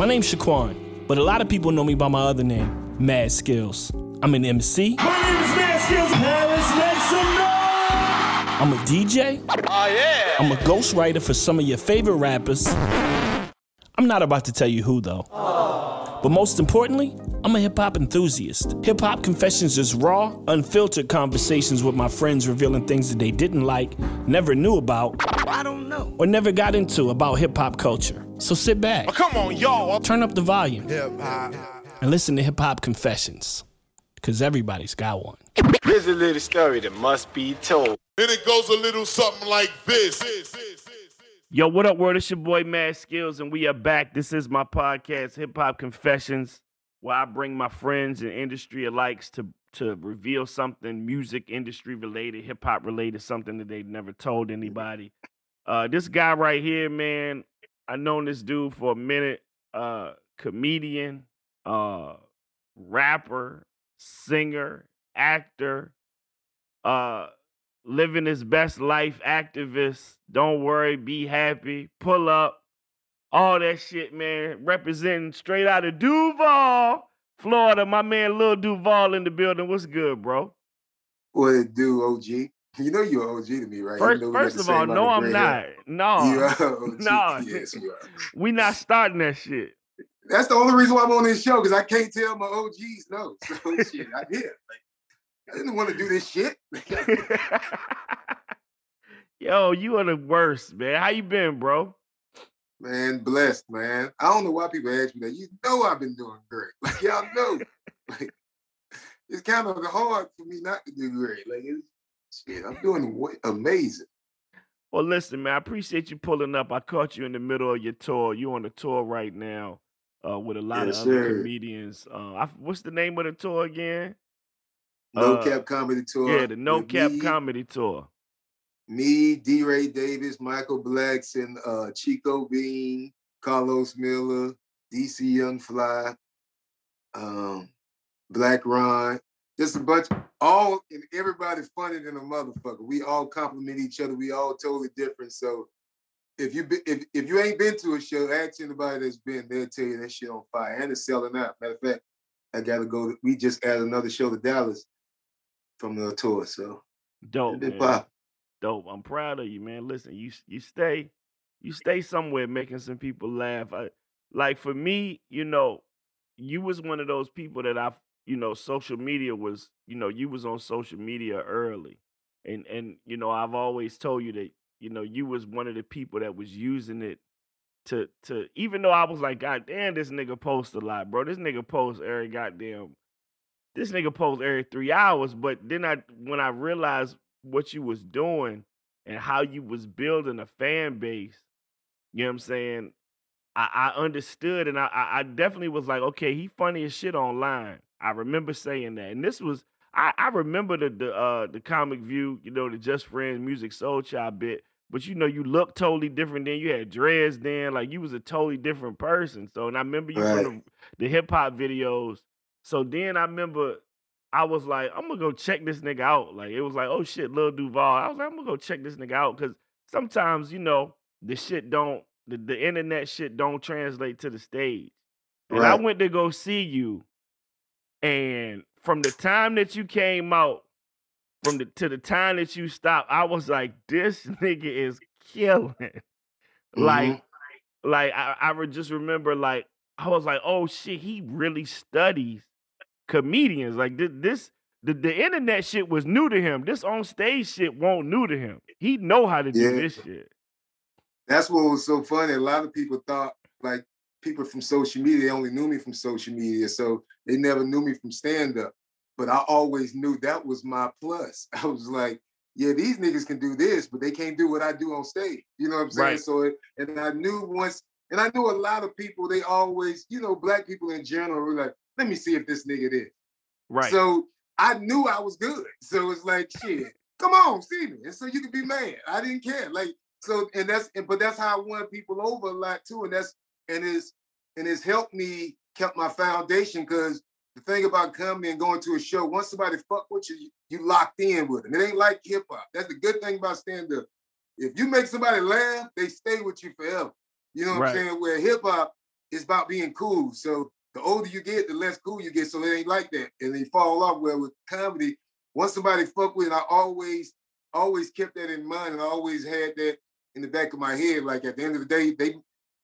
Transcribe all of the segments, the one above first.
My name's Shaquan, but a lot of people know me by my other name, Mad Skills. I'm an MC. My name is Mad Skills. Paris, make some noise. I'm a DJ. Oh, yeah. I'm a ghostwriter for some of your favorite rappers. I'm not about to tell you who, though. Oh. But most importantly, I'm a hip hop enthusiast. Hip Hop Confessions is raw, unfiltered conversations with my friends revealing things that they didn't like, never knew about, I don't know. or never got into about hip hop culture. So sit back, Oh, come on, y'all. turn up the volume, Hip hop. and listen to Hip Hop Confessions. Because everybody's got one. Here's a little story that must be told. And it goes a little something like this. Yo, what up, world? It's your boy Mad Skills, and we are back. This is my podcast, Hip Hop Confessions, where I bring my friends and industry alikes to to reveal something music industry related, hip hop related, something that they've never told anybody. Uh, this guy right here, man, I known this dude for a minute. Uh, comedian, uh, rapper, singer, actor, uh, living his best life activist. Don't worry, be happy, pull up, all that shit, man. Representing straight out of Duval, Florida. My man Lil Duval in the building. What's good, bro? What it do, OG? You know you're OG to me, right? First, we got first of all, no, of I'm not. hair. No, You no. Yes, we not starting that shit. That's the only reason why I'm on this show because I can't tell my OGs no. So shit, I did. Like, I didn't want to do this shit. Yo, you are the worst, man. How you been, bro? man, blessed, man. I don't know why people ask me that. You know I've been doing great. Like y'all know. like, it's kind of hard for me not to do great. Like it's shit, I'm doing wa- amazing. Well, listen, man, I appreciate you pulling up. I caught you in the middle of your tour. You on the tour right now uh, with a lot Yes, of other sir. comedians. Uh, I, what's the name of the tour again? No Uh, cap comedy tour. yeah, the No Cap me, Comedy Tour. Me, D. Ray Davis, Michael Blackson, uh, Chico Bean, Carlos Miller, DC Young Fly, um, Black Ron, just a bunch, all and everybody's funny than a motherfucker. We all compliment each other. We all totally different. So if you be, if if you ain't been to a show, ask anybody that's been. They'll tell you that shit on fire and it's selling out. Matter of fact, I gotta go. we just added another show to Dallas from the tour. So Dope, man. pop. Dope. I'm proud of you, man. Listen, you you stay you stay somewhere making some people laugh. I, like for me, you know, you was one of those people that I, you know, social media was, you know, you was on social media early, and and you know, I've always told you that, you know, you was one of the people that was using it to to even though I was like, God damn, this nigga post a lot, bro. This nigga post every goddamn this nigga post every three hours. But then I when I realized what you was doing and how you was building a fan base, you know what I'm saying? I, I understood and I, I I definitely was like, okay, he funny as shit online. I remember saying that. And this was I, I remember the the uh the comic view, you know, the Just Friends Musiq Soulchild bit. But you know, you looked totally different then. You had dreads then, like you was a totally different person. So and I remember you Right. from the, the hip hop videos. So then I remember I was like, I'm gonna go check this nigga out. Like it was like, oh shit, Lil Duval. I was like, I'm gonna go check this nigga out because sometimes you know the shit don't the, the internet shit don't translate to the stage. And I went to go see you, and from the time that you came out, from the to the time that you stopped, I was like, this nigga is killing. Like, mm-hmm. like I, I would just remember like I was like, oh shit, he really studies comedians. Like thi- this, the, the internet shit was new to him. This on stage shit won't new to him. He know how to do Yeah. this shit. That's what was so funny. A lot of people thought like people from social media they only knew me from social media, so they never knew me from stand up. But I always knew that was my plus. I was like, yeah, these niggas can do this, but they can't do what I do on stage. You know what I'm saying? Right. So, it, and I knew once, and I knew a lot of people. They always, you know, black people in general were like, let me see if this nigga did. Right. So I knew I was good. So it's like, shit, come on, see me. And so you could be mad. I didn't care. Like, so and that's and, but that's how I won people over a lot too. And that's and it's and it's helped me kept my foundation because the thing about comedy and going to a show, once somebody fuck with you, you, locked in with them. It ain't like hip hop. That's the good thing about stand-up. If you make somebody laugh, they stay with you forever. You know what Right. I'm saying? Where hip hop, is about being cool. So the older you get, the less cool you get. So it ain't like that. And they fall off. Well, with comedy, once somebody fuck with it, I always, always kept that in mind and I always had that in the back of my head. Like at the end of the day, they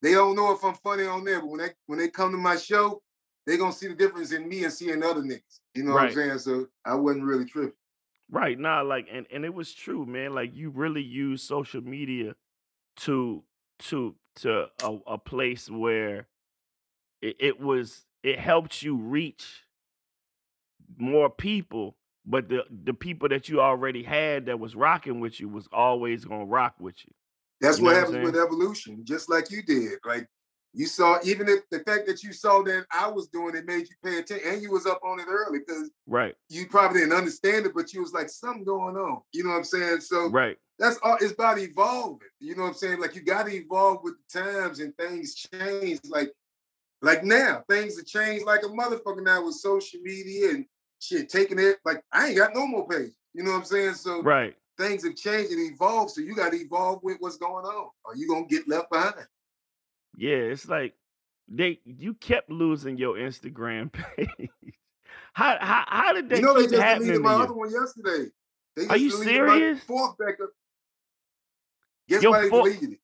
they don't know if I'm funny on there, but when they when they come to my show, they're gonna see the difference in me and seeing other niggas. You know Right. what I'm saying? So I wasn't really tripping. Right. Nah, like and, and it was true, man. Like you really use social media to to to a, a place where it, it was it helped you reach more people, but the the people that you already had that was rocking with you was always gonna rock with you. That's You what what happens with evolution, just like you did. Like you saw, even if the fact that you saw that I was doing it made you pay attention, and you was up on it early because Right. you probably didn't understand it, but you was like, something going on. You know what I'm saying? So Right. that's all it's about evolving. You know what I'm saying? Like you gotta evolve with the times and things change. Like, like now, things have changed like a motherfucker now with social media and shit, taking it like I ain't got no more page. You know what I'm saying? So Right. Things have changed and evolved. So you gotta evolve with what's going on, or you gonna get left behind. Yeah, it's like they you kept losing your Instagram page. How how how did that you know they just deleted my other one yesterday. They Are you serious? fourth backup. Guess Your why they four- deleted it?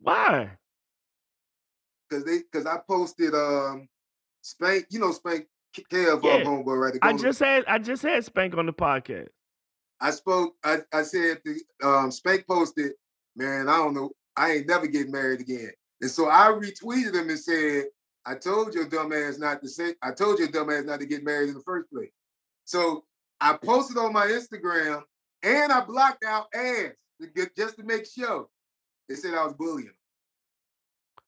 Why? Because they because I posted um Spank, you know Spank KF Yeah. homeboy, right? I just had I just had Spank on the podcast. I spoke, I, I said the um Spank posted, man, I don't know, I ain't never getting married again. And so I retweeted him and said, I told your dumb ass not to say, I told your dumb ass not to get married in the first place. So I posted on my Instagram and I blocked out ass to get, just to make sure. They said I was bullying.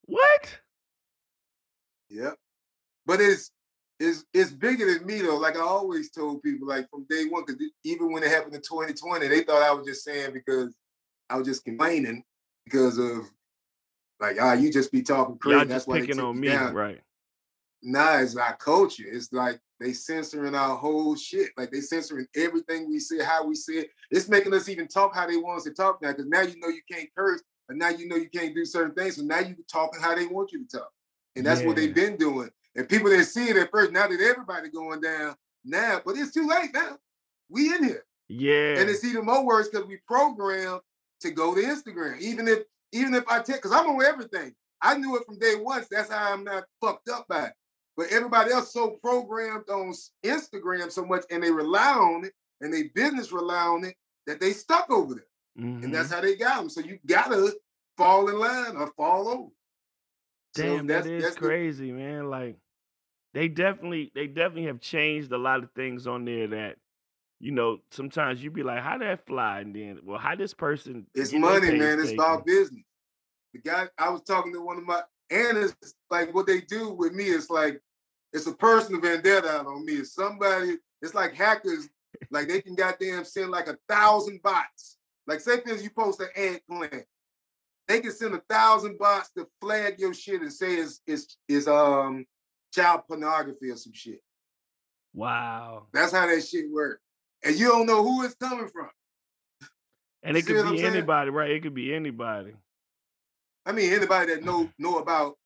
What? Yep. But it's it's it's bigger than me though. Like I always told people, like from day one, because even when it happened in 2020, they thought I was just saying because I was just complaining because of like ah, you just be talking crazy. Y'all That's just why they picking took on me, down. right? Nah, it's our culture. It's like they censoring our whole shit. Like they censoring everything we say, how we say it. It's making us even talk how they want us to talk now. Because now you know you can't curse, and now you know you can't do certain things. So now you're talking how they want you to talk. And that's what they've been doing. And people didn't see it at first. Now that everybody going down now, but it's too late now. We in here. Yeah. And it's even more worse because we programmed to go to Instagram. Even if even if I take, because I'm on everything. I knew it from day one. So that's how I'm not fucked up by it. But everybody else so programmed on Instagram so much, and they rely on it, and they business rely on it that they stuck over there, Mhm. and that's how they got them. So you gotta fall in line or fall over. Damn, that that's- is that's the- crazy, man. Like they definitely they definitely have changed a lot of things on there that you know, sometimes you be like, how that fly? And then, well, how this person It's money, man. It's about business. The guy I was talking to one of my and it's like what they do with me is like it's a personal vendetta on me. It's somebody, it's like hackers, like they can goddamn send like a thousand bots. Like say instance, you post an ant plant. They can send a thousand bots to flag your shit and say it's it's, it's um child pornography or some shit. Wow. That's how that shit works. And you don't know who it's coming from. And it could be anybody, right? It could be anybody. I mean, anybody that know know about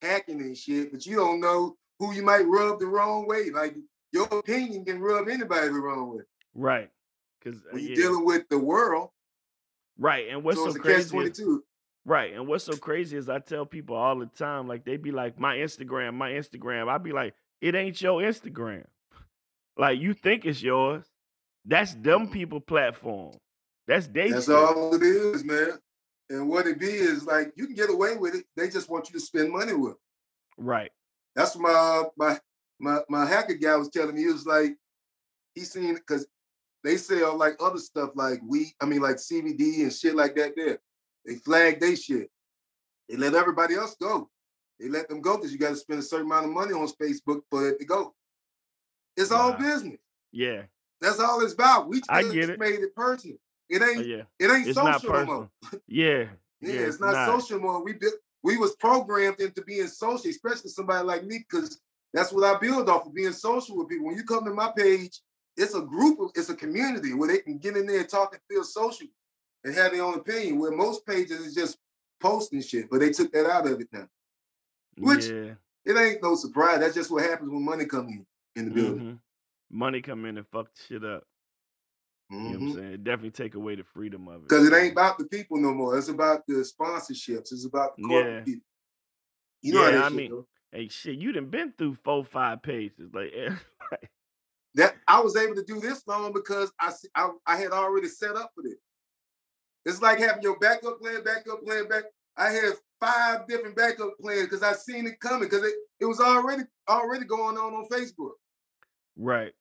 hacking and shit, but you don't know who you might rub the wrong way. Like your opinion can rub anybody the wrong way. Right. Because uh, When you're dealing with the world, right. And what's so so, crazy? twenty is- two. Right. And what's so crazy is I tell people all the time, like they be like, my Instagram, my Instagram. I be like, it ain't your Instagram. Like you think it's yours. That's dumb mm-hmm. people platform. That's they That's shit. all it is, man. And what it be is like you can get away with it. They just want you to spend money with. Right. That's my my my my hacker guy was telling me. He was like, he seen because they sell like other stuff like weed, I mean like CBD and shit like that there. They flag they shit. They let everybody else go. They let them go because you got to spend a certain amount of money on Facebook for it to go. It's all business. Yeah. That's all it's about. We just I get it. made it personal. It Uh, ain't yeah. it ain't It's social not. Yeah. Yeah, Yeah, it's not, social more. We built, we was programmed into being social, especially somebody like me, because that's what I build off of being social with people. When you come to my page, it's a group of it's a community where they can get in there and talk and feel social and have their own opinion. Where most pages is just posting shit, but they took that out of it now. Which- yeah. It ain't no surprise. That's just what happens when money comes in in the building. mhm. Money come in and fuck the shit up. You know what I'm Mhm. saying? It definitely take away the freedom of it. Because it ain't about the people no more. It's about the sponsorships. It's about the corporate Yeah. people. You know Yeah, I shit mean- go. Hey, shit, you done been through four, five pages. Like, that I was able to do this long because I I had already set up for this. It's like having your backup plan, backup plan, back. I had five different backup plans because I seen it coming because it, it was already already going on on Facebook. right.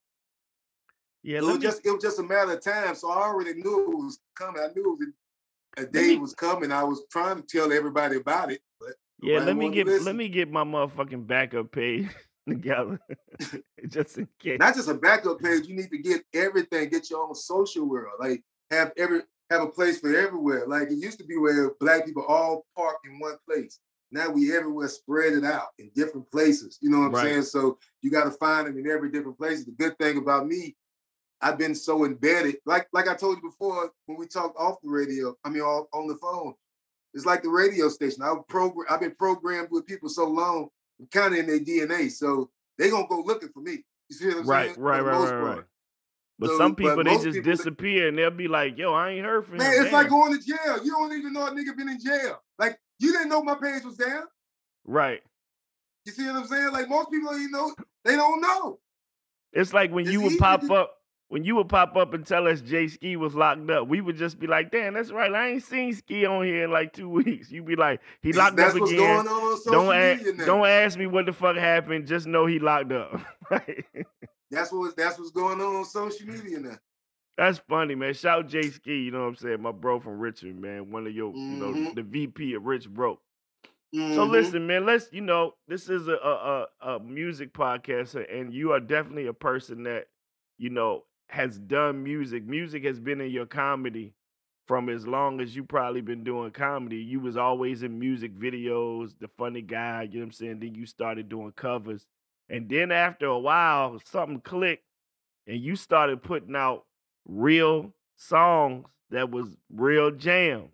Yeah, it was me, just it was just a matter of time. So I already knew it was coming. I knew it was a day me- was coming. I was trying to tell everybody about it, but yeah, let me get let me get my motherfucking backup page together. just in case. not just a backup page. You need to get everything. Get your own social world. Like have every have a place for everywhere. Like it used to be where black people all park in one place. Now we everywhere spread it out in different places. You know what I'm Right. saying? So you got to find them in every different place. The good thing about me, I've been so embedded. Like like I told you before when we talked off the radio. I mean on, on the phone. It's like the radio station. I've program. I've been programmed with people so long, kind of in their DNA. So they gonna go looking for me. You see what I'm Right, saying? right, right, right, right. But So, some but people they just people, disappear and they'll be like, "Yo, I ain't heard from Man, him." it's like going to jail. You don't even know a nigga been in jail. Like you didn't know my page was down. right. You see what I'm saying? Like most people don't even know. They don't know. It's like when It's you would pop to- up, when you would pop up and tell us Jay Ski was locked up, we would just be like, "Damn, that's right. I ain't seen Ski on here in like two weeks." You'd be like, "He locked That's up again." going on on social Don't ask, don't ask me what the fuck happened. Just know he locked up. Right? That's what that's what's going on on social media now. That's funny, man. Shout Jay Ski. You know what I'm saying? My bro from Richmond, man. One of your, you know, Mhm. the VP of Rich Bro. So Mhm. listen, man. Let's you know this is a a, a music podcast, and you are definitely a person that you know has done music. Music has been in your comedy from as long as you probably been doing comedy. You was always in music videos, the funny guy. You know what I'm saying? Then you started doing covers, and then after a while, something clicked, and you started putting out real songs that was real jams.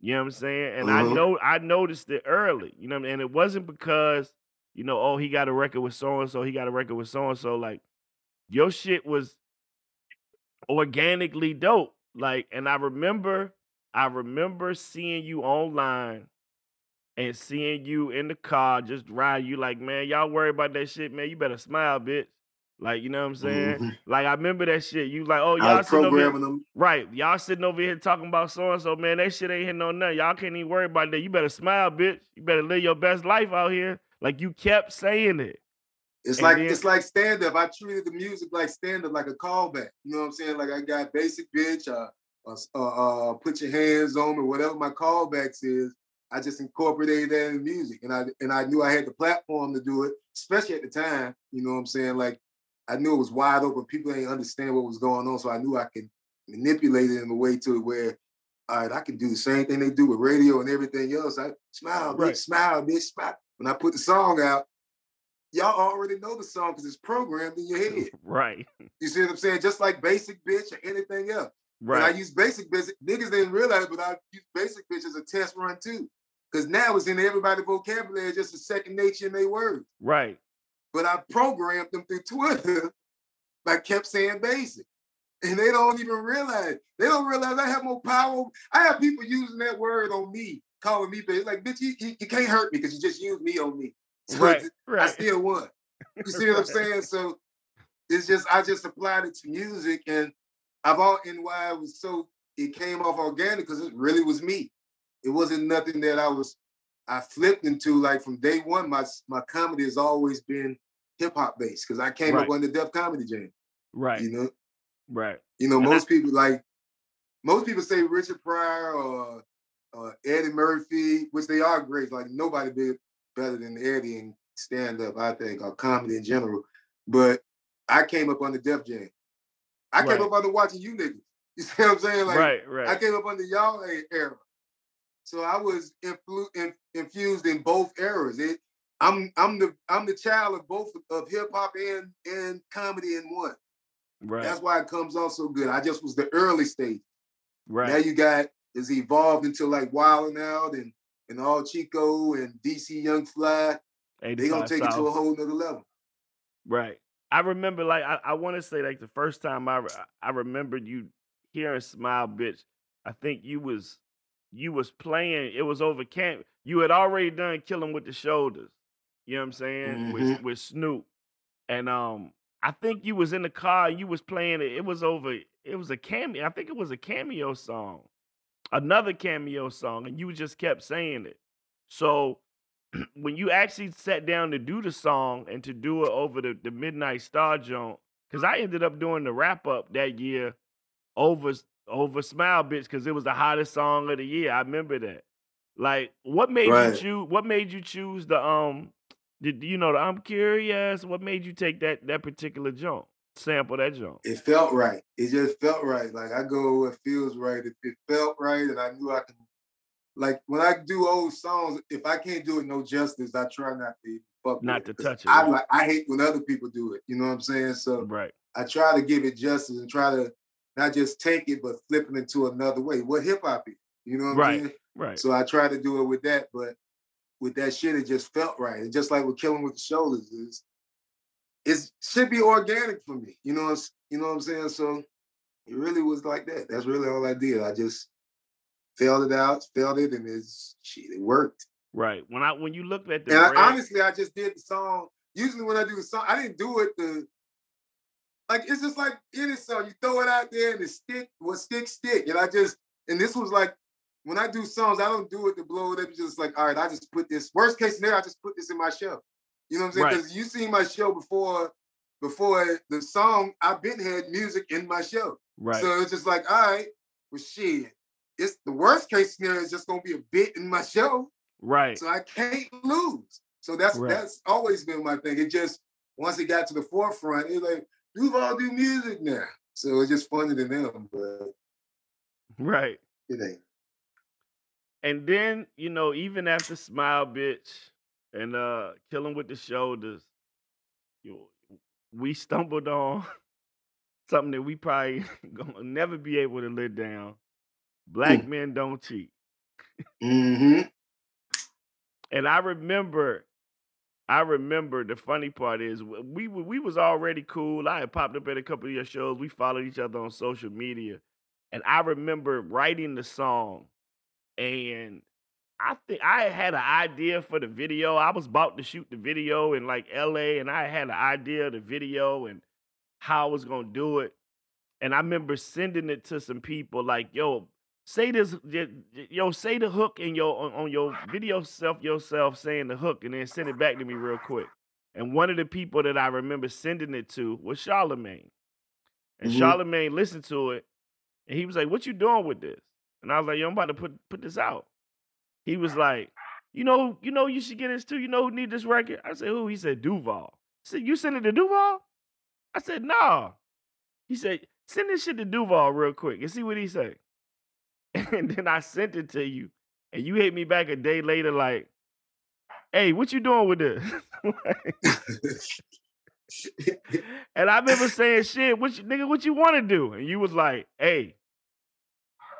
You know what I'm saying? And I Mhm. know I noticed it early. You know, what I mean? and it wasn't because you know, oh, he got a record with so and so, he got a record with so and so. Like your shit was organically dope. Like, and I remember, I remember seeing you online and seeing you in the car just ride. You like, man, y'all worry about that shit, man. You better smile, bitch. Like, you know what I'm saying? Mhm. Like, I remember that shit. You like, oh, y'all sitting over here, them. right? Y'all sitting over here talking about so and so, man. That shit ain't hitting on nothing. Y'all can't even worry about that. You better smile, bitch. You better live your best life out here. Like you kept saying it. It's And like then- it's like stand up. I treated the music like stand up, like a callback. You know what I'm saying? Like I got basic bitch, uh, uh, uh, uh, put your hands on me, whatever my callbacks is. I just incorporated that in the music, and I and I knew I had the platform to do it, especially at the time. You know what I'm saying? Like I knew it was wide open. People ain't understand what was going on, so I knew I could manipulate it in a way to where, all right, I can do the same thing they do with radio and everything else. I smile, bitch, Right. smile, bitch, smile. When I put the song out, y'all already know the song because it's programmed in your head. Right. You see what I'm saying? Just like basic bitch or anything else. When I use basic bitch, niggas didn't realize, but I use basic bitch as a test run too. Because now it's in everybody's vocabulary, just a second nature in their words. Right. But I programmed them through Twitter. I kept saying basic. And they don't even realize. They don't realize I have more power. I have people using that word on me, calling me basic. Like, bitch, you, you, you can't hurt me because you just used me on me. So Right. I still won. You see what I'm saying? So it's just I just applied it to music, and I've all and why it was so it came off organic because it really was me. It wasn't nothing that I was I flipped into like from day one. My my comedy has always been hip hop based because I came Right. up on the Def Comedy Jam. Right. You know, Right. you know And I- most people like most people say Richard Pryor or uh, Eddie Murphy, which they are great. Like nobody did better than Eddie in stand up, I think, or comedy in general. But I came up on the Def Jam. I Right. came up under watching you niggas. You see what I'm saying? Like right. I came up under y'all era. So I was influ- in, infused in both eras. It, I'm I'm the I'm the child of both of hip hop and and comedy in one. Right. That's why it comes off so good. I just was the early stage. Right. Now you got it's evolved into like Wild 'N Out and and all Chico and DC Young Fly. they gonna 85 take it to a whole nother level. Right. I remember like I, I want to say like the first time I I remembered you hearing Smile Bitch. I think you was you was playing. It was over camp. You had already done Killing with the Shoulders. You know what I'm saying with Mhm. with Snoop, and um I think you was in the car. You was playing it. It was over. It was a cameo. I think it was a cameo song, another cameo song, and you just kept saying it. So when you actually sat down to do the song and to do it over the, the Midnight Star joint, because I ended up doing the wrap up that year over over Smile Bitch because it was the hottest song of the year. I remember that. Like, what made Right. you choose? What made you choose the um? Did you know the I'm curious? What made you take that that particular jump? Sample that jump. It felt right. It just felt right. Like I go it feels right. If it felt right, and I knew I can. Like when I do old songs, if I can't do it no justice, I try not to fuck Not to it, touch it, I right. like I hate when other people do it. You know what I'm saying? So Right. I try to give it justice and try to not just take it, but flip it into another way. What hip hop is, you know what I mean? Right. Right. So I try to do it with that, but with that shit, it just felt right. And just like with Killing with the Shoulders is, it should be organic for me. You know, you know what I'm saying? So it really was like that. That's really all I did. I just felt it out, felt it, and it's shit, it worked. Right. When I when you looked at the And I, honestly, I just did the song. Usually when I do the song, I didn't do it to like it's just like any song. You throw it out there and it stick, what stick, stick. And I just and this was like when I do songs, I don't do it to blow it up. It's just like, all right, I just put this worst case scenario, I just put this in my show. You know what I'm saying? Right. Because you seen my show before before the song, I've been had music in my show. right. So it's just like, all right, well shit. It's the worst case scenario is just gonna be a bit in my show. right. So I can't lose. So that's Right. that's always been my thing. It just once it got to the forefront, it's like Duval do music now. So it's just funny to them, but Right. it ain't. And then, you know, even after Smile Bitch and uh Killing with the Shoulders, you we stumbled on something that we probably gonna never be able to live down. Black men don't cheat. Mm-hmm. And I remember, I remember the funny part is we we was already cool. I had popped up at a couple of your shows. We followed each other on social media, and I remember writing the song, and I think I had an idea for the video. I was about to shoot the video in like L.A., and I had an idea of the video and how I was gonna do it. And I remember sending it to some people like, "Yo, say this, yo, say the hook in your on, on your video self yourself saying the hook, and then send it back to me real quick." And one of the people that I remember sending it to was Charlamagne, and Mhm. Charlamagne listened to it, and he was like, "What you doing with this?" And I was like, "Yo, I'm about to put put this out." He was like, "You know, you know, you should get this too. You know who need this record?" I said, "Who?" He said, "Duval." I said, "You send it to Duval?" I said, "Nah." He said, "Send this shit to Duval real quick and see what he say." And then I sent it to you, and you hit me back a day later, like, "Hey, what you doing with this?" and I remember saying, "Shit, what you, nigga, what you want to do?" And you was like, "Hey,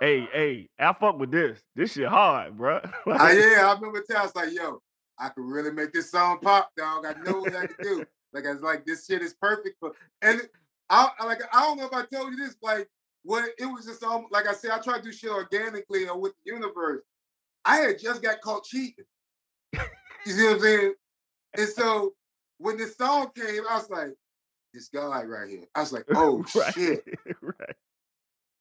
hey, hey, I fuck with this. This shit hard, bro." Ah, yeah, I remember telling I was like, yo, I could really make this song pop, dog. I know what I can do. Like I was like, this shit is perfect for and I- like I don't know if I told you this, like what it was just um, like I said, I try to do shit organically or with the universe. I had just got caught cheating. You see what I'm saying? And so when this song came, I was like, this guy right here. I was like, oh right, shit, right,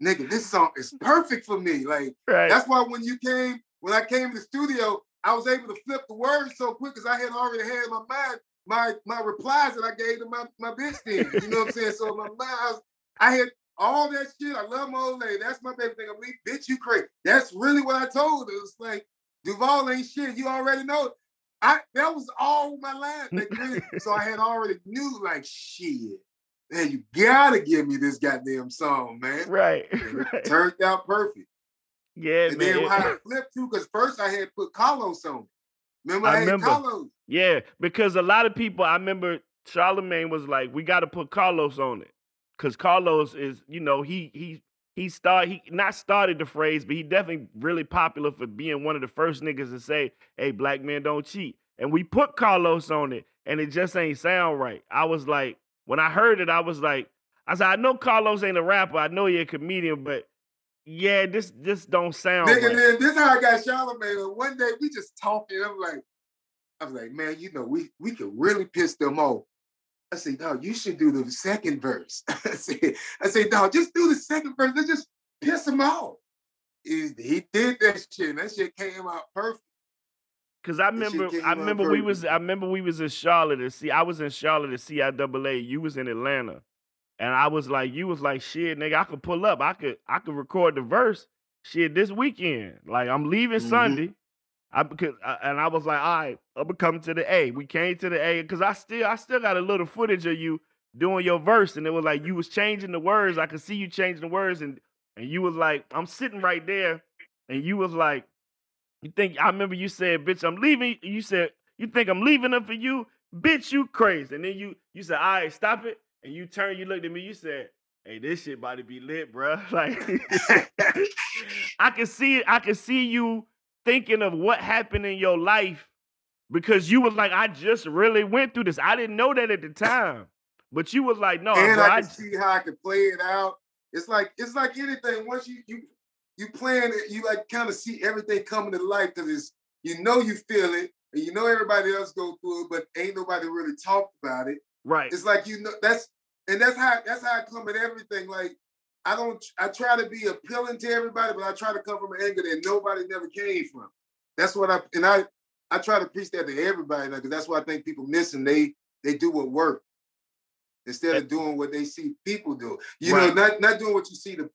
nigga, this song is perfect for me. Like right. that's why when you came, when I came to the studio, I was able to flip the words so quick because I had already had in my mind my my replies that I gave to my my bitch then. You know what I'm saying? So my mind, I, was, I had all that shit. I love my old lady. That's my baby thing. I'm like, bitch, you crazy. That's really what I told her. It's like Duval ain't shit. You already know. I that was all my line. So I had already knew like shit. Man, you gotta give me this goddamn song, man. right, right. turned out perfect. Yeah, man. And man. then it flipped too, because first I had put Carlos on. it. Remember I I, had remember. Carlos. Yeah, because a lot of people, I remember Charlamagne was like, "We got to put Carlos on it," because Carlos is, you know, he he he start he not started the phrase, but he definitely really popular for being one of the first niggas to say, "Hey, black men don't cheat." and we put Carlos on it, and it just ain't sound right. I was like, when I heard it, I was like, I said, I know Carlos ain't a rapper, I know he a comedian, but yeah, this this don't sound Nigga, right. then this how I got Charlamagne. One day we just talking. I'm like, I was like, man, you know, we we could really piss them off. I said, dog, you should do the second verse. I said, I said, dog, just do the second verse. Let's just piss them off. He, he did that shit. And that shit came out perfect. Cause I remember, I remember we was, I remember we was in Charlotte. At see, I was in Charlotte at CIAA. You was in Atlanta, and I was like, you was like, shit, nigga, I could pull up. I could, I could record the verse. Shit, this weekend. Like I'm leaving Mhm. Sunday. I because, uh, and I was like, all right, I'm gonna come to the A. We came to the A because I still, I still got a little footage of you doing your verse, and it was like you was changing the words. I could see you changing the words, and and you was like, I'm sitting right there, and you was like. You think I remember you said, "Bitch, I'm leaving." You said, "You think I'm leaving them for you, bitch? You crazy?" And then you you said, "All right, stop it." And you turned, you looked at me, you said, "Hey, this shit about to be lit, bro. Like I can see it. I can see you thinking of what happened in your life because you was like, "I just really went through this." I didn't know that at the time, but you was like, "No, and bro, I I can see how I could play it out. It's like it's like anything. Once you you you plan it, you like kind of see everything coming to life because it's you know you feel it and you know everybody else go through it, but ain't nobody really talked about it. right, It's like you know that's and that's how that's how I come at everything. Like I don't I try to be appealing to everybody, but I try to come from an angle that nobody never came from. That's what I and I I try to preach that to everybody because that's what I think people missing. They they do what work instead of doing what they see people do. You Right. know, not not doing what you see the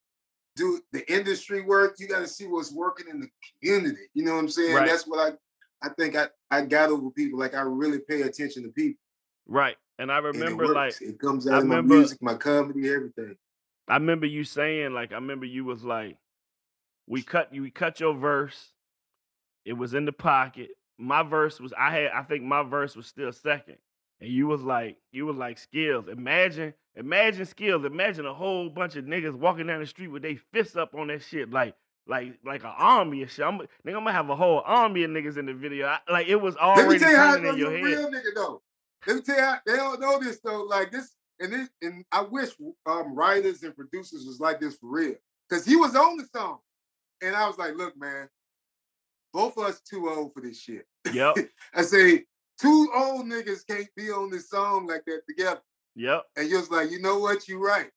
do the industry work. You got to see what's working in the community. You know what I'm saying? Right. That's what I I think I I got over people. Like I really pay attention to people. right. And I and it remember like it comes I out in my music, my comedy, everything. I remember you saying, like, I remember you was like, we cut you, we cut your verse. It was in the pocket. My verse was, I had, I think my verse was still second. And you was like, you was like skills. Imagine, imagine skills. Imagine a whole bunch of niggas walking down the street with their fists up on that shit, like, like, like an army of shit. I'm, nigga, I'm gonna have a whole army of niggas in the video. I, like it was Let me already tell you how I turning know in you're your a head. real nigga though. Let me tell you how they don't know this though. Like this, and this, and I wish um writers and producers was like this for real. Cause he was on the song. And I was like, look, man, both of us too old for this shit. Yep, I say, two old niggas can't be on this song like that together. yep, And you was like, you know what, you right.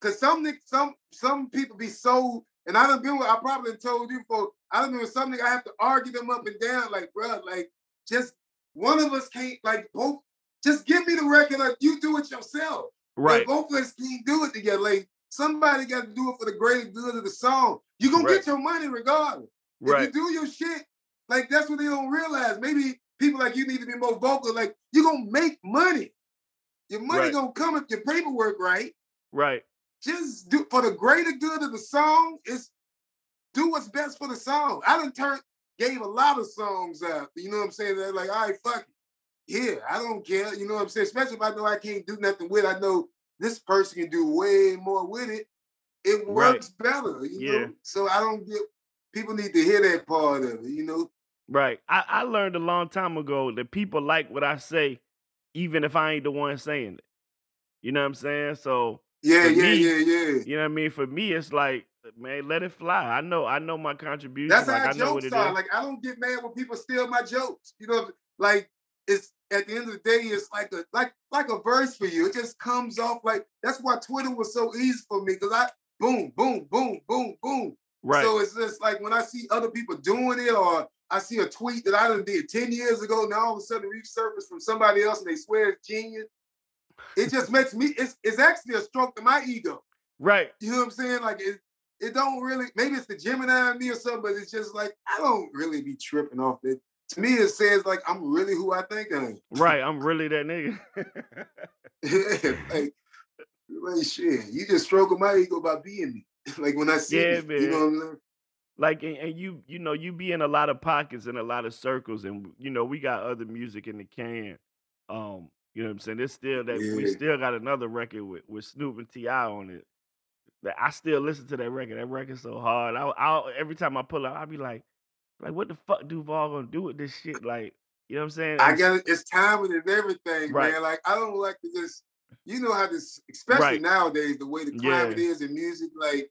Cause some some some people be so, and I done been with, I probably told you for, I don't with something I have to argue them up and down, like, bro, like, just one of us can't, like, both, just give me the record, like, you do it yourself. right, Like, both of us can't do it together. Like, somebody got to do it for the greater good of the song. You're gonna Right. get your money regardless. Right. If you do your shit, like that's what they don't realize. Maybe people like you need to be more vocal. Like you're gonna make money. Your money Right. gonna come if your paperwork right. right, Just do for the greater good of the song. Is do what's best for the song. I done turned gave a lot of songs out. You know what I'm saying? They're like, all right, fuck it. Yeah, I don't care. You know what I'm saying? Especially if I know I can't do nothing with. it. I know this person can do way more with it. It Right. works better. You Yeah. know. So I don't get. People need to hear that part of it. You know. Right. I, I learned a long time ago that people like what I say, even if I ain't the one saying it. You know what I'm saying? So, Yeah, yeah, me, yeah, yeah. you know what I mean? For me, it's like, man, let it fly. I know, I know my contribution. That's like how I know what jokes it are. is. Like I don't get mad when people steal my jokes. You know, like it's at the end of the day, it's like a like like a verse for you. It just comes off like that's why Twitter was so easy for me because I boom, boom, boom, boom, boom. right. So it's just like when I see other people doing it, or I see a tweet that I done did 10 years ago, now all of a sudden resurface from somebody else and they swear it's genius. It just makes me, it's, it's actually a stroke to my ego. right. You know what I'm saying? Like it, it don't really, maybe it's the Gemini in me or something, but it's just like I don't really be tripping off it. To me, it says like I'm really who I think I am. Right. I'm really that nigga. like, like shit, you just stroking my ego by being me. like when I see Yeah, it, you know what I'm saying? like and, and you you know you be in a lot of pockets and a lot of circles and you know we got other music in the can um you know what i'm saying It's still that we still got another record with, with snoop and T.I. on it that i still listen to that record that record's so hard I, I'll every time i pull up, i'll be like like what the fuck duval gonna do with this shit like You know what I'm saying? I got it. It's timing and everything, Right. man. Like I don't like to just, you know how this, especially Right. nowadays, the way the climate Yeah. is in music. Like,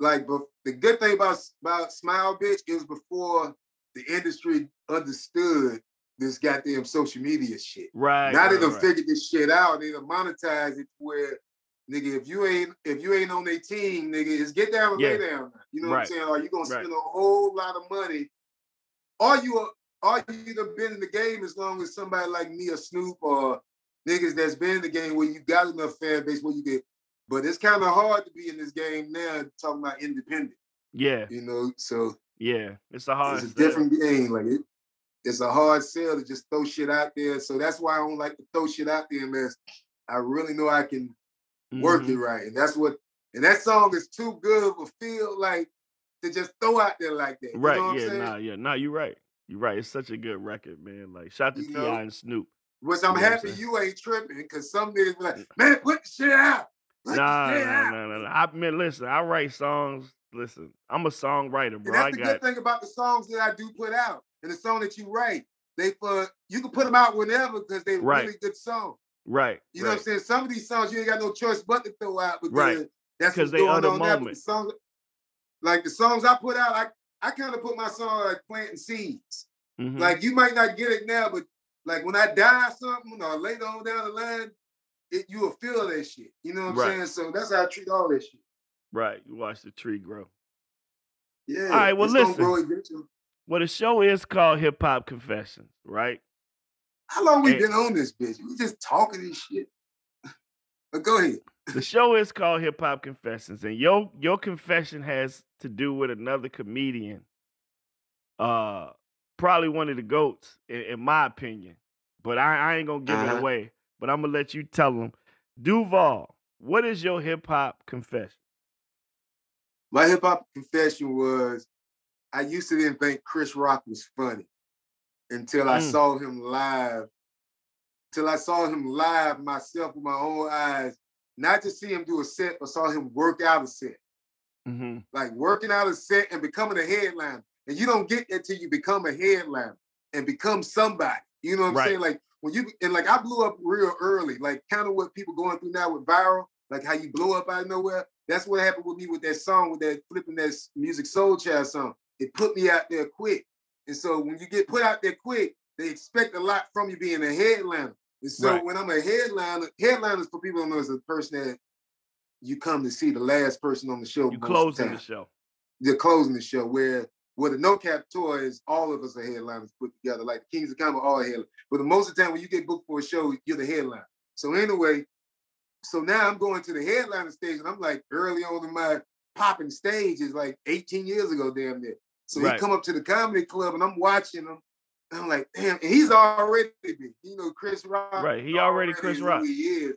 like, but the good thing about about Smile Bitch is before the industry understood this goddamn social media shit. right. now they right, done right. figured this shit out. They done monetize it where, nigga, if you ain't if you ain't on their team, nigga, it's get down and lay Yeah. down. You know Right. what I'm saying? Are you gonna Right. spend a whole lot of money. Are you are you done been in the game as long as somebody like me or Snoop or niggas that's been in the game where you got enough fan base where you get. But it's kind of hard to be in this game now talking about independent, Yeah, you know. So yeah. It's a hard. it's a sell. different game. Like it, it's a hard sell to just throw shit out there. So that's why I don't like to throw shit out there unless I really know I can work Mhm. it right. And that's what and that song is too good of a feel like to just throw out there like that. You Right. know what yeah. I'm saying? Nah. Yeah. Nah. You're right. You're right. It's such a good record, man. Like shout out to T.I. and Snoop. Which You know I'm I'm happy you ain't tripping because some niggas be like, man, put the shit out. Put Nah, shit nah, out. nah, nah, nah. I mean, listen. I write songs. Listen, I'm a songwriter, And bro. I that's the got good thing about the songs that I do put out. And the song that you write, they for you can put them out whenever because they're Right. really good songs. Right. You know right. what I'm saying? Some of these songs you ain't got no choice but to throw out because Right. that's because they going on. But the moment. songs, like the songs I put out, I, I kind of put my song like planting seeds. Mhm. Like you might not get it now, but like when I die or something or later on down the line, it, you will feel that shit. You know what I'm Right. saying? So that's how I treat all that shit. right. You watch the tree grow. Yeah. All right. well, listen. Well, the show is called Hip Hop Confessions, right? How long we been on this bitch? We just talking this shit. but go ahead. The show is called Hip Hop Confessions, and your your confession has to do with another comedian. Uh, probably one of the goats, in, in my opinion. But I, I ain't gonna give it Uh-huh. away. But I'm gonna let you tell them. Duval, what is your hip hop confession? My hip hop confession was I used to didn't think Chris Rock was funny until I Mm. saw him live. Till I saw him live myself with my own eyes, not to see him do a set, but saw him work out a set. Mm-hmm. Like working out a set and becoming a headliner. And you don't get that till you become a headliner and become somebody. You know what I'm Right. saying? Like when you and like I blew up real early, like kind of what people going through now with viral, like how you blow up out of nowhere. That's what happened with me with that song, with that flipping that Musiq Soulchild song. It put me out there quick. And so when you get put out there quick, they expect a lot from you being a headliner. And so Right. when I'm a headliner, headliners for people don't know is a person that you come to see the last person on the show. You closing time the show. they're closing the show where where the no cap tour is all of us are headliners put together, like the Kings of Comedy all headliners. But the most of the time when you get booked for a show, you're the headline. So anyway, so now I'm going to the headliner stage, and I'm like early on in my popping stage is like 18 years ago, damn near. So Right. he come up to the comedy club and I'm watching him. I'm like, damn, and he's already big. You know, Chris Rock. Right, he is already Chris Rock. He is.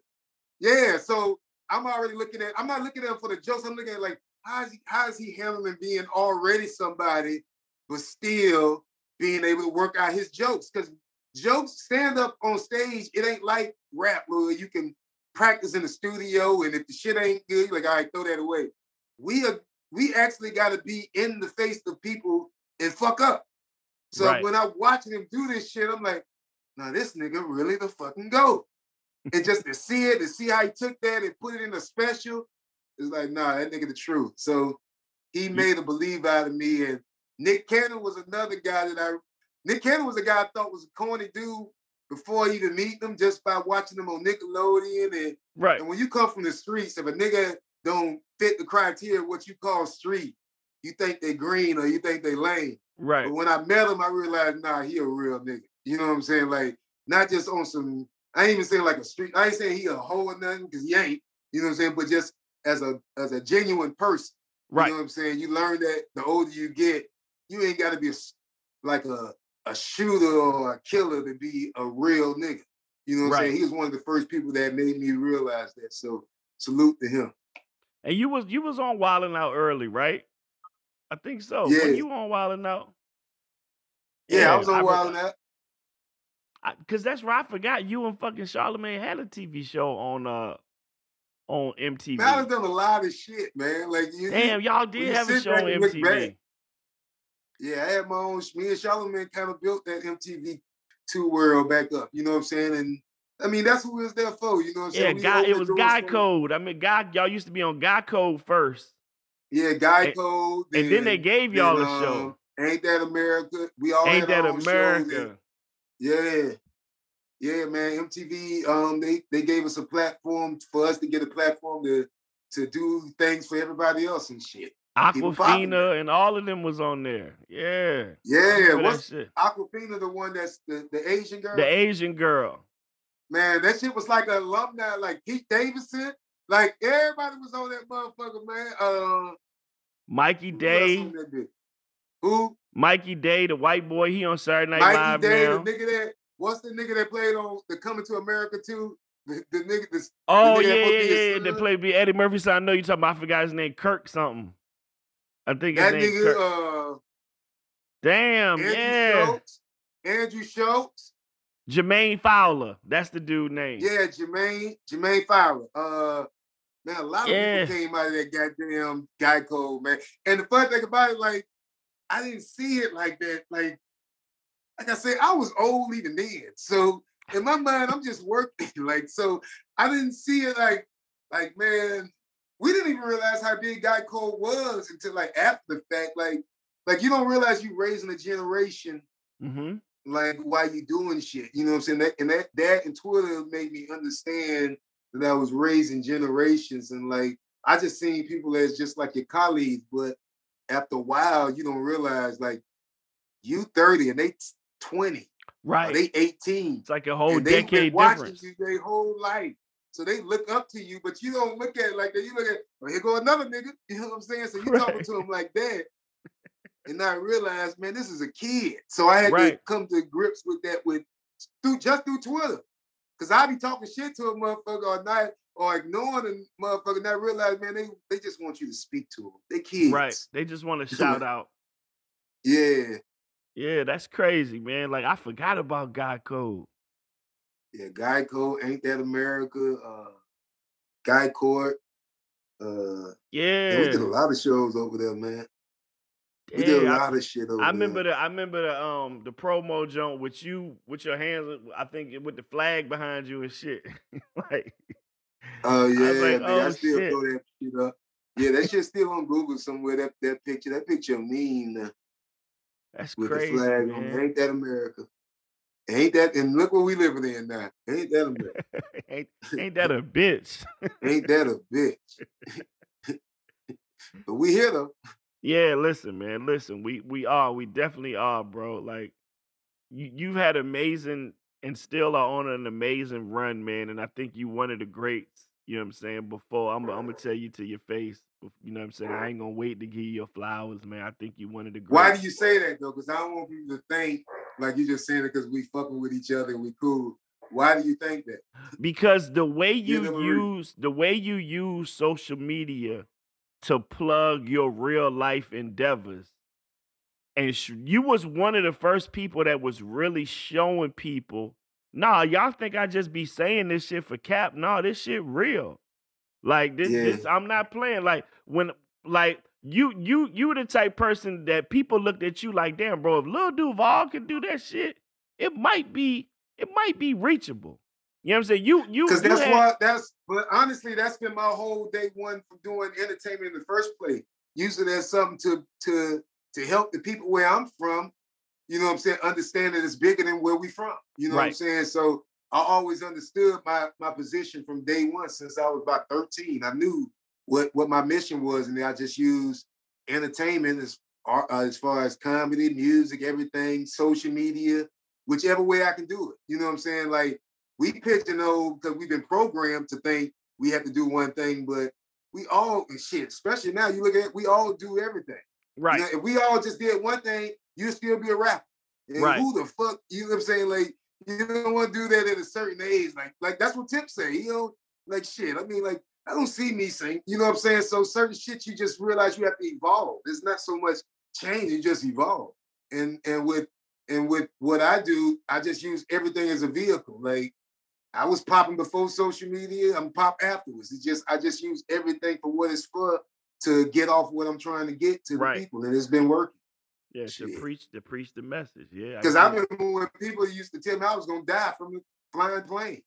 Yeah, so I'm already looking at, I'm not looking at him for the jokes. I'm looking at like, how is he, how is he handling being already somebody, but still being able to work out his jokes? Because jokes stand up on stage, it ain't like rap where you can practice in the studio, and if the shit ain't good, you're like, all right, throw that away. We are we actually got to be in the face of people and fuck up. So Right. when I'm watching him do this shit, I'm like, now this nigga really the fucking goat. and just to see it, to see how he took that and put it in a special, it's like, nah, that nigga the truth. So he made a believe out of me. And Nick Cannon was another guy that I Nick Cannon was a guy I thought was a corny dude before I even meet them, just by watching them on Nickelodeon. And, Right. and when you come from the streets, if a nigga don't fit the criteria of what you call street, you think they green or you think they lame. Right. But when I met him, I realized, nah, he a real nigga. You know what I'm saying? Like, not just on some, I ain't even saying like a street, I ain't saying he a hoe or nothing, because he ain't, you know what I'm saying? But just as a as a genuine person. Right. You know what I'm saying? You learn that the older you get, you ain't gotta be a, like a, a shooter or a killer to be a real nigga. You know what I'm saying? He was one of the first people that made me realize that. So salute to him. And you was you was on Wild 'N Out early, right? I think so. Yeah. Were you on Wild 'N Out? Yeah, I was on re- Wild Out. Cause that's where I forgot you and fucking Charlemagne had a TV show on uh on MTV. Man, I done done a lot of shit, man. Like you, Damn, y'all did have a show on MTV. Yeah, I had my own. Me and Charlamagne kind of built that MTV two world back up. You know what I'm saying? And I mean that's what we was there for. You know what I'm Yeah, saying? Guy. It was Guy for- Code. I mean, Guy. Y'all used to be on Guy Code first, Yeah, Guy And- Code. and then they gave y'all a um, show. Ain't that America? We all Ain't that our own shows and- America? Yeah. Yeah, man. MTV, um, they they gave us a platform for us to get a platform to to do things for everybody else and shit. Keep it poppin'. Awkwafina and all of them was on there. Yeah. Yeah, what's. Awkwafina the one that's the, the Asian girl? The Asian girl. Man, that shit was like an alumni, like Pete Davidson. Like everybody was on that motherfucker, man. Uh Mikey Day. on that bitch? Who? Mikey Day, the white boy, he on Saturday Night Mikey Live Day, now. the nigga that what's the nigga that played on the Coming to America too? The, the nigga Oh nigga yeah, that yeah, supposed to be yeah. They played be Eddie Murphy. So I know you talking about. I forgot his name. Kirk something. I think that nigga Kirk. uh Damn, Andrew yeah. Schulz. Andrew Schulz. Jermaine Fowler. That's the dude name. Yeah, Jermaine, Jermaine Fowler. Uh man, a lot of Yeah. people came out of that goddamn guy code, man. And the funny thing about it, like, I didn't see it like that. Like, like I said, I was old even then. So in my mind, I'm just working. like, so I didn't see it like, like, man, we didn't even realize how big Guy Code was until like after the fact. Like, like you don't realize you're raising a generation Mm-hmm. Like why you doing shit. You know what I'm saying? That, and that that and Twitter made me understand that I was raising generations and like I just seen people as just like your colleagues, but after a while you don't realize like you 30 and they 20 Right. they 18. it's like a whole and they've been decade watching difference. you their whole life. So they look up to you, but you don't look at it like that. You look at, oh, here go another nigga. You know what I'm saying? So you talking to them like that. And I realized, man, this is a kid. So I had to come to grips with that with through just through Twitter. Cause I be talking shit to a motherfucker or not, or ignoring a motherfucker, and I realize, man, they they just want you to speak to them. They kids. Right. They just want to shout out. Yeah. Yeah, that's crazy, man. Like I forgot about Guy Code. Yeah. Geico, Ain't That America, uh Guy Court. Uh Yeah. yeah, we did a lot of shows over there, man. We did a I- lot of shit over I remember there. the I remember the um the promo joint with you with your hands I think with the flag behind you and shit. like Oh yeah, was like, man. I "Oh, still shit." throw that shit up. Yeah, that shit's still on Google somewhere. That that picture, that picture mean. that's with crazy, the flag on. it. Ain't that America? Ain't that? And look what we living in now. Ain't that America? ain't, ain't that a bitch? Ain't that a bitch? but we here though. Yeah, listen, man. Listen, we we are, we definitely are, bro. Like you you've had amazing and still are on an amazing run, man. And I think you one of the greats. You know what I'm saying? Before I'm, I'm gonna tell you to your face. You know what I'm saying? I ain't gonna wait to give you your flowers, man. I think you one of the greats. Why do you say that though? Because I don't want people to think like you just saying it because we fucking with each other and we cool. Why do you think that? because the way you them a reason. use the way you use social media to plug your real life endeavors. And sh- you was one of the first people that was really showing people nah y'all think i just be saying this shit for cap? Nah, this shit real. Like this, Yeah. this i'm not playing. Like when like you you you the type person that people looked at you like damn bro if lil duval can do that shit it might be it might be reachable you know what i'm saying you you Because that's had- why that's but honestly, that's been my whole day one from doing entertainment in the first place. Using it as something to to to help the people where I'm from, you know what I'm saying, understand that it's bigger than where we from. You know what I'm saying? So I always understood my my position from day one since I was about 13. I knew what what my mission was, and I just used entertainment as uh, as far as comedy, music, everything, social media, whichever way I can do it. You know what I'm saying? Like we pigeonhole because we've been programmed to think we have to do one thing, but we all and shit, especially now, you look at it, we all do everything. You right know, if we all just did one thing, you'd still be a rapper. And Right. who the fuck, you know what I'm saying? Like, you don't want to do that at a certain age. Like, like that's what Tip say. You know, like shit. I mean, like, I don't see me sing. You know what I'm saying? So certain shit you just realize you have to evolve. It's not so much change, you just evolve. And and with and with what I do, I just use everything as a vehicle. Like I was popping before social media, I'm pop afterwards. It's just I just use everything for what it's for to get off what I'm trying to get to Right. the people. And it's been working. Yeah, to preach to preach the message. Yeah, Because I it. remember when people used to tell me I was gonna die from the flying planes.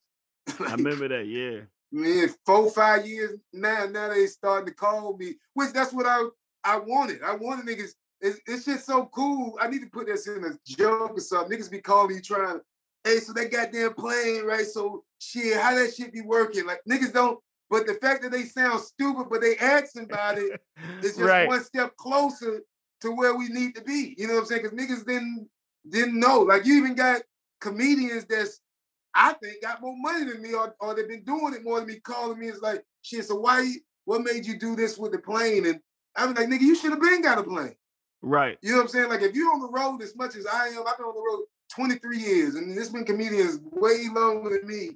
I remember that. Yeah, man, four, five years now, now they starting to call me, which that's what I I wanted. I wanted niggas. It's, it's just so cool. I need to put this in a joke or something. Niggas be calling me trying, hey, so that goddamn plane, right? So shit, how that shit be working? Like niggas don't, but the fact that they sound stupid, but they asking about it, it's just right. one step closer to where we need to be. You know what I'm saying? Because niggas didn't didn't know. Like you even got comedians that's I think got more money than me, or, or they've been doing it more than me, calling me. It's like shit. So why? What made you do this with the plane? And I'm like, nigga, you should have been got a plane. Right. You know what I'm saying? Like if you're on the road as much as I am, I've been on the road 23 years, and there's been comedians way longer than me.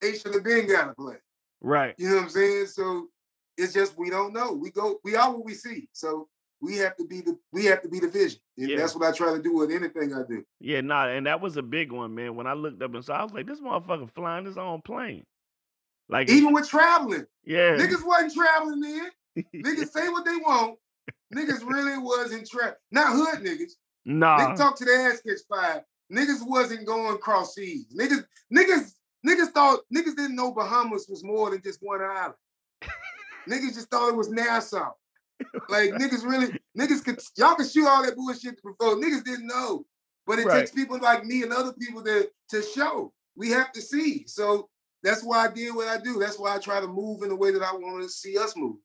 They should have been got a plane. Right. You know what I'm saying? So it's just we don't know. We go, we are what we see. So we have to be the we have to be the vision. And Yeah. that's what I try to do with anything I do. Yeah, nah, and that was a big one, man. When I looked up and saw, I was like, this motherfucker flying his own plane. Like, Even with traveling. yeah, Niggas wasn't traveling then. Niggas say what they want. Niggas really wasn't tra Not hood niggas. nah, They talk to the ass catch five. Niggas wasn't going cross seas. Niggas, niggas, niggas thought niggas didn't know Bahamas was more than just one island. niggas just thought it was Nassau. Like niggas really, niggas could y'all can shoot all that bullshit before. Niggas didn't know. But it Right. takes people like me and other people to to show. We have to see. So that's why I did what I do. That's why I try to move in the way that I want to see us move.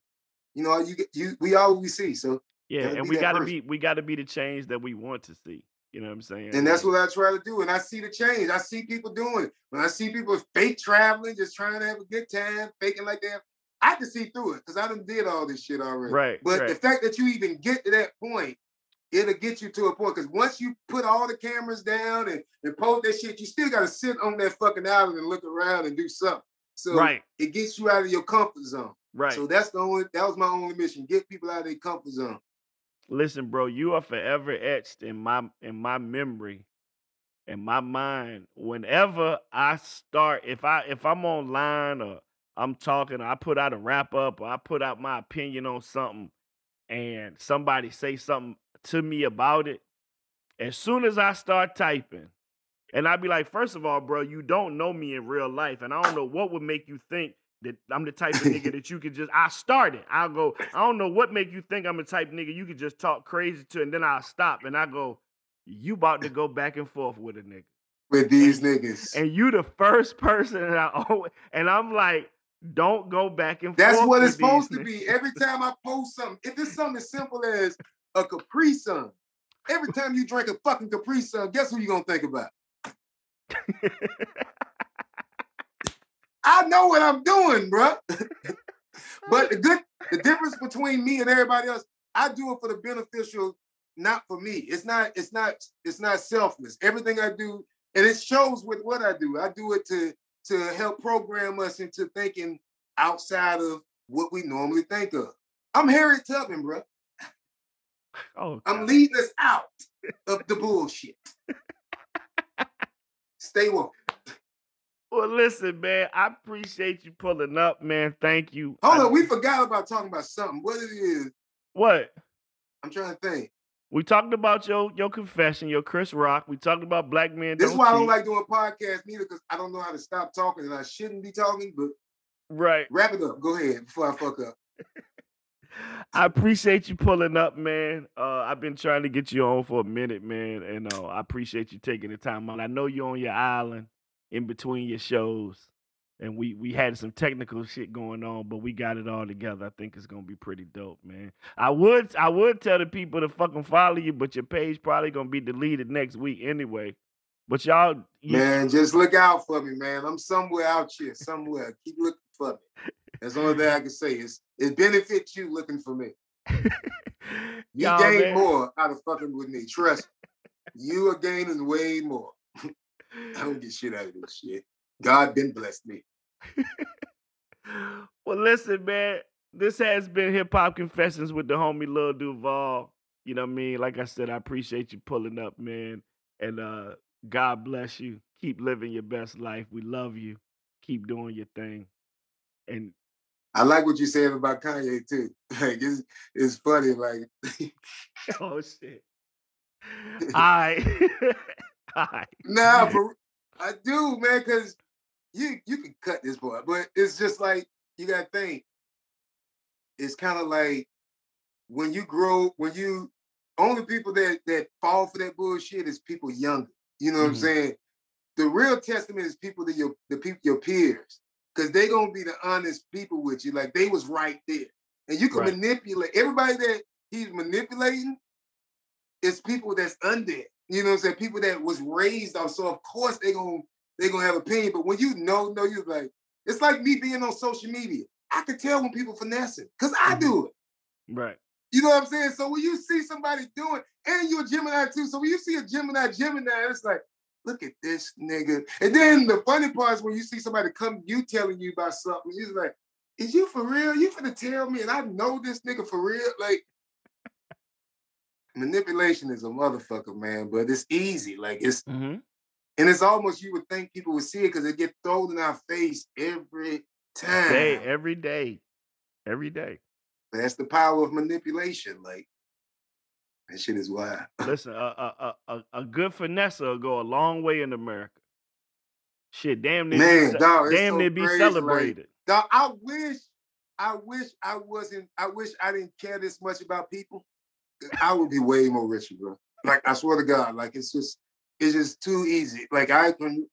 You know, you you we all we see. So yeah, and we gotta person. be we gotta be the change that we want to see. You know what I'm saying? And that's what I try to do. And I see the change. I see people doing it. When I see people fake traveling, just trying to have a good time, faking like that, I can see through it because I done did all this shit already. Right, But the fact that you even get to that point, it'll get you to a point. Because once you put all the cameras down and, and post that shit, you still gotta sit on that fucking island and look around and do something. So Right. it gets you out of your comfort zone. Right. So that's the only that was my only mission. Get people out of their comfort zone. Listen, bro, you are forever etched in my in my memory, in my mind. Whenever I start, if I if I'm online or I'm talking, or I put out a wrap up or I put out my opinion on something, and somebody say something to me about it, as soon as I start typing, and I'd be like, first of all, bro, you don't know me in real life, and I don't know what would make you think that I'm the type of nigga that you could just. I started. I'll go. I don't know what make you think I'm the type of nigga you could just talk crazy to, and then I'll stop and I go, you about to go back and forth with a nigga, With these niggas. and you the first person, and I always, and I'm like, don't go back and That's forth. That's what it's supposed these to be. Every time I post something, if it's something as simple as a Capri Sun, every time you drink a fucking Capri Sun, guess who you gonna think about? I know what I'm doing, bruh. but the good, the difference between me and everybody else, I do it for the beneficial, not for me. It's not, it's not, it's not selfless. Everything I do, and it shows with what I do. I do it to to help program us into thinking outside of what we normally think of. I'm Harry Tubman, bro. oh, I'm leading us out of the bullshit. Stay woke. Well, listen, man. I appreciate you pulling up, man. Thank you. Hold I- on, we forgot about talking about something. What it is, what? I'm trying to think. We talked about your your confession, your Chris Rock. We talked about black men. This is why I don't like doing podcasts neither, because I don't know how to stop talking and I shouldn't be talking, but Right. wrap it up. Go ahead before I fuck up. I appreciate you pulling up, man. Uh, I've been trying to get you on for a minute, man, and uh, I appreciate you taking the time out. I know you're on your island in between your shows, and we we had some technical shit going on, but we got it all together. I think it's gonna be pretty dope, man. I would I would tell the people to fucking follow you, but your page probably gonna be deleted next week anyway. But y'all, Man, just look out for me, man. I'm somewhere out here, somewhere. Keep looking for me. That's the only thing I can say. Is it benefits you looking for me. You gain man. more out of fucking with me. Trust me. You are gaining way more. I don't get shit out of this shit. God been blessed me. well, listen, man. This has been Hip Hop Confessions with the homie Lil Duval. You know what I mean? Like I said, I appreciate you pulling up, man. And uh God bless you. Keep living your best life. We love you. Keep doing your thing. And I like what you said about Kanye too. Like it's it's funny. Like oh shit. I, I. Nah, for, I do, man, because you you can cut this part, but it's just like you gotta think. It's kind of like when you grow, when you only people that that fall for that bullshit is people younger. You know what I'm Mhm. saying? The real testament is people that your the people your peers, because they gonna be the honest people with you. Like they was right there, and you can Right. manipulate everybody that he's manipulating. Is people that's under it. You know what I'm saying? People that was raised off. So of course they gonna they gonna have opinion. But when you know, know you like it's like me being on social media. I can tell when people finessing because I Mhm. do it. Right. You know what I'm saying? So when you see somebody doing, and you're a Gemini too. So when you see a Gemini, Gemini, it's like, look at this nigga. And then the funny part is when you see somebody come, you telling you about something, you're like, is you for real? You finna tell me, and I know this nigga for real? Like, manipulation is a motherfucker, man. But it's easy. Like it's, Mm-hmm. and it's almost you would think people would see it because it get thrown in our face every time. Day, every day, every day. That's the power of manipulation. Like that shit is wild. Listen, a a a a, good finesse will go a long way in America. Shit, damn near, Man, be, dog, damn so near be crazy, like- celebrated. Dog, I wish, I wish I wasn't. I wish I didn't care this much about people. I would be way more richer, bro. Like I swear to God, like it's just, it's just too easy. Like I can,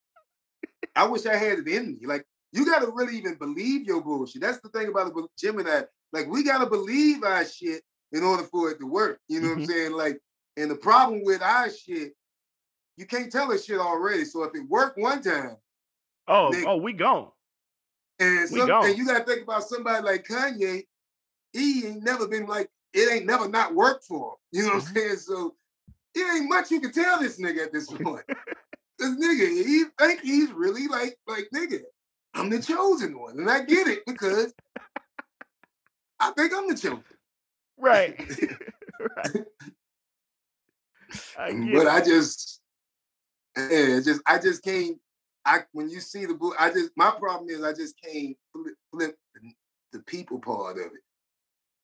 I wish I had it in me. Like you got to really even believe your bullshit. That's the thing about the Gemini. Like we got to believe our shit in order for it to work. You know what I'm Mhm. saying? Like, and the problem with our shit, you can't tell us shit already. So if it worked one time. Oh, nigga. oh, we gone. And, some, and you gotta think about somebody like Kanye. He ain't never been like it ain't never not worked for him. You know what Mm-hmm. I'm saying? So it ain't much you can tell this nigga at this point. this nigga, he think he's really like like nigga. I'm the chosen one, and I get it because I think I'm the chosen. Right. right. I get but it. I just, yeah, just I just can't. I when you see the book, I just my problem is I just can't flip, flip the, the people part of it.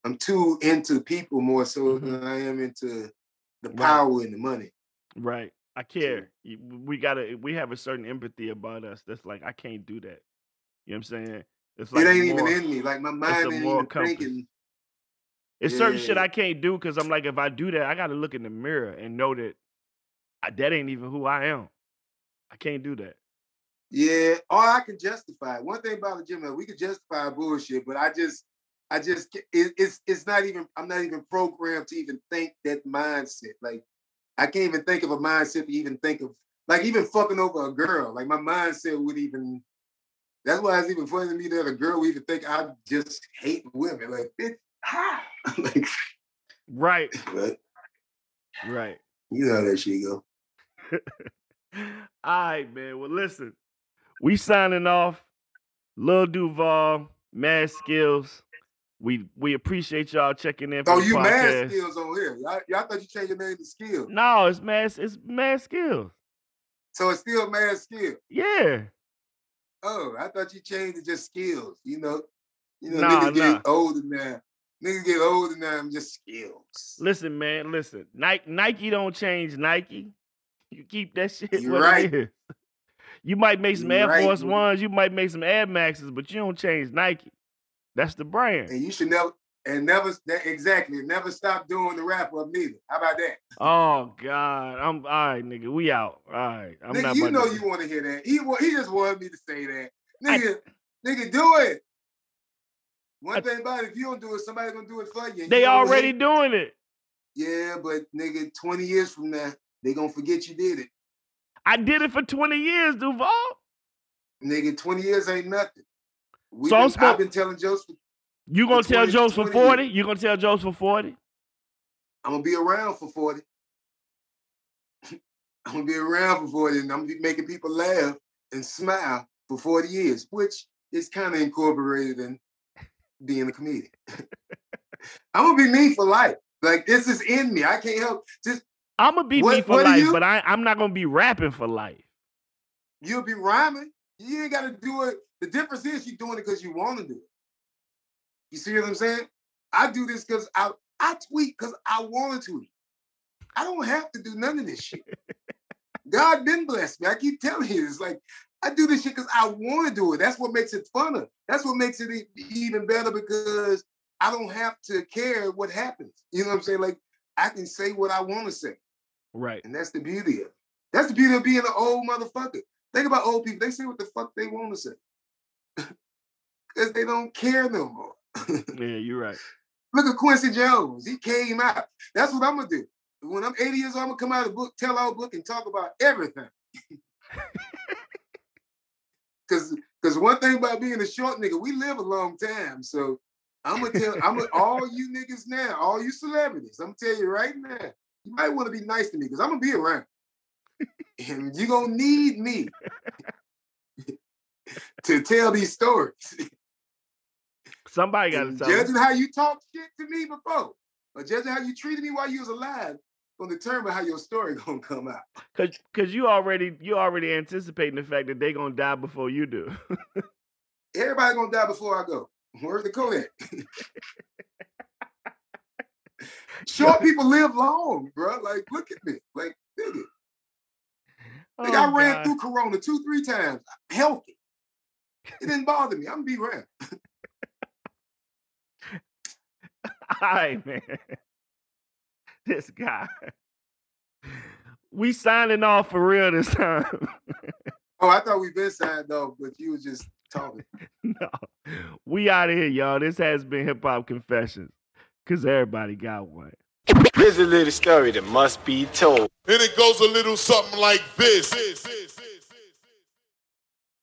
I'm too into people more so Mhm. than I am into the Right. power and the money. Right. I care. We gotta. We have a certain empathy about us. That's like I can't do that. You know what I'm saying? It's like it ain't more- even in me. Like my mind ain't even compass. thinking. It's certain shit I can't do because I'm like, if I do that, I got to look in the mirror and know that I, that ain't even who I am. I can't do that. Yeah, or I can justify it. One thing about the gym, we can justify bullshit, but I just, I just, it, it's it's not even. I'm not even programmed to even think that mindset. Like, I can't even think of a mindset to even think of, like even fucking over a girl. Like my mindset would even. That's why it's even funny to me that a girl would even think I just hate women. Like, bitch, like, Right. but Right. you know how that shit go. All right, man. Well, listen, we signing off. Lil Duval, Mad Skills. We we appreciate y'all checking in for Oh, you podcast. mad skills on here? Y'all, y'all thought you changed your name to skills, No, it's Mad. It's Mad Skills. so it's still mad skills. Yeah. Oh, I thought you changed to just skills. You know, you know, Nah, niggas get older now. Niggas get older now. I'm just skills. Listen, man. Listen. Nike Nike don't change Nike. You keep that shit You what right. it. You might make some You Air right, Force dude. Ones. You might make some Air Maxes, but you don't change Nike. That's the brand. And you should never and never exactly never stop doing the wrap up neither. How about that? Oh God, I'm all right, nigga. We out. All right, I'm nigga, not. you know you want to hear that. He he just wanted me to say that. I- Nigga, nigga, do it. One I- thing about it, if you don't do it, somebody's gonna do it for you. They you know already doing it. Yeah, but nigga, 20 years from now, they gonna forget you did it. I did it for 20 years, Duval. Nigga, 20 years ain't nothing. We So I'm been, supposed- I've been telling jokes for You gonna tell 20 jokes for 40? years. You gonna tell jokes for 40? I'm gonna be around for 40. I'm gonna be around for 40 and I'm gonna be making people laugh and smile for 40 years, which is kind of incorporated in being a comedian. I'm gonna be me for life. Like this is in me. I can't help just I'm gonna be me for life, but I, I'm not gonna be rapping for life. you'll be rhyming. You ain't gotta do it. The difference is you're doing it because you want to do it. You see what I'm saying? I do this because I I tweet because I want to tweet. I don't have to do none of this shit. God been blessed me. I keep telling you, it's like I do this shit because I want to do it. That's what makes it funner. That's what makes it even better because I don't have to care what happens. You know what I'm saying? Like I can say what I want to say. Right. And that's the beauty of it. That's the beauty of being an old motherfucker. Think about old people. They say what the fuck they want to say. Because they don't care no more. Yeah, you're right. Look at Quincy Jones. He came out. That's what I'm gonna do. When I'm 80 years old, I'm gonna come out of the book, tell our book, and talk about everything. Cause because one thing about being a short nigga, we live a long time. So I'm gonna tell I'm gonna, all you niggas now, all you celebrities, I'm gonna tell you right now, you might want to be nice to me because I'm gonna be around. And you're gonna need me to tell these stories. Somebody got to tell. judging them. how you talked shit to me before, or judging how you treated me while you was alive, gonna determine how your story gonna come out. Cause, cause you already you already anticipating the fact that they gonna die before you do. Everybody gonna die before I go. Where's the Kodak? Short people live long, bro. Like, look at me. Like, nigga. Like, oh, I Oh, ran God. through Corona two, three times, healthy. It didn't bother me. I'm gonna be. All right, man. This guy. We signing off for real this time. Oh, I thought we've been signed off, but you was just talking. no. We out of here, y'all. This has been Hip Hop Confessions. Cause everybody got one. Here's a little story that must be told. And it goes a little something like this. this, this, this.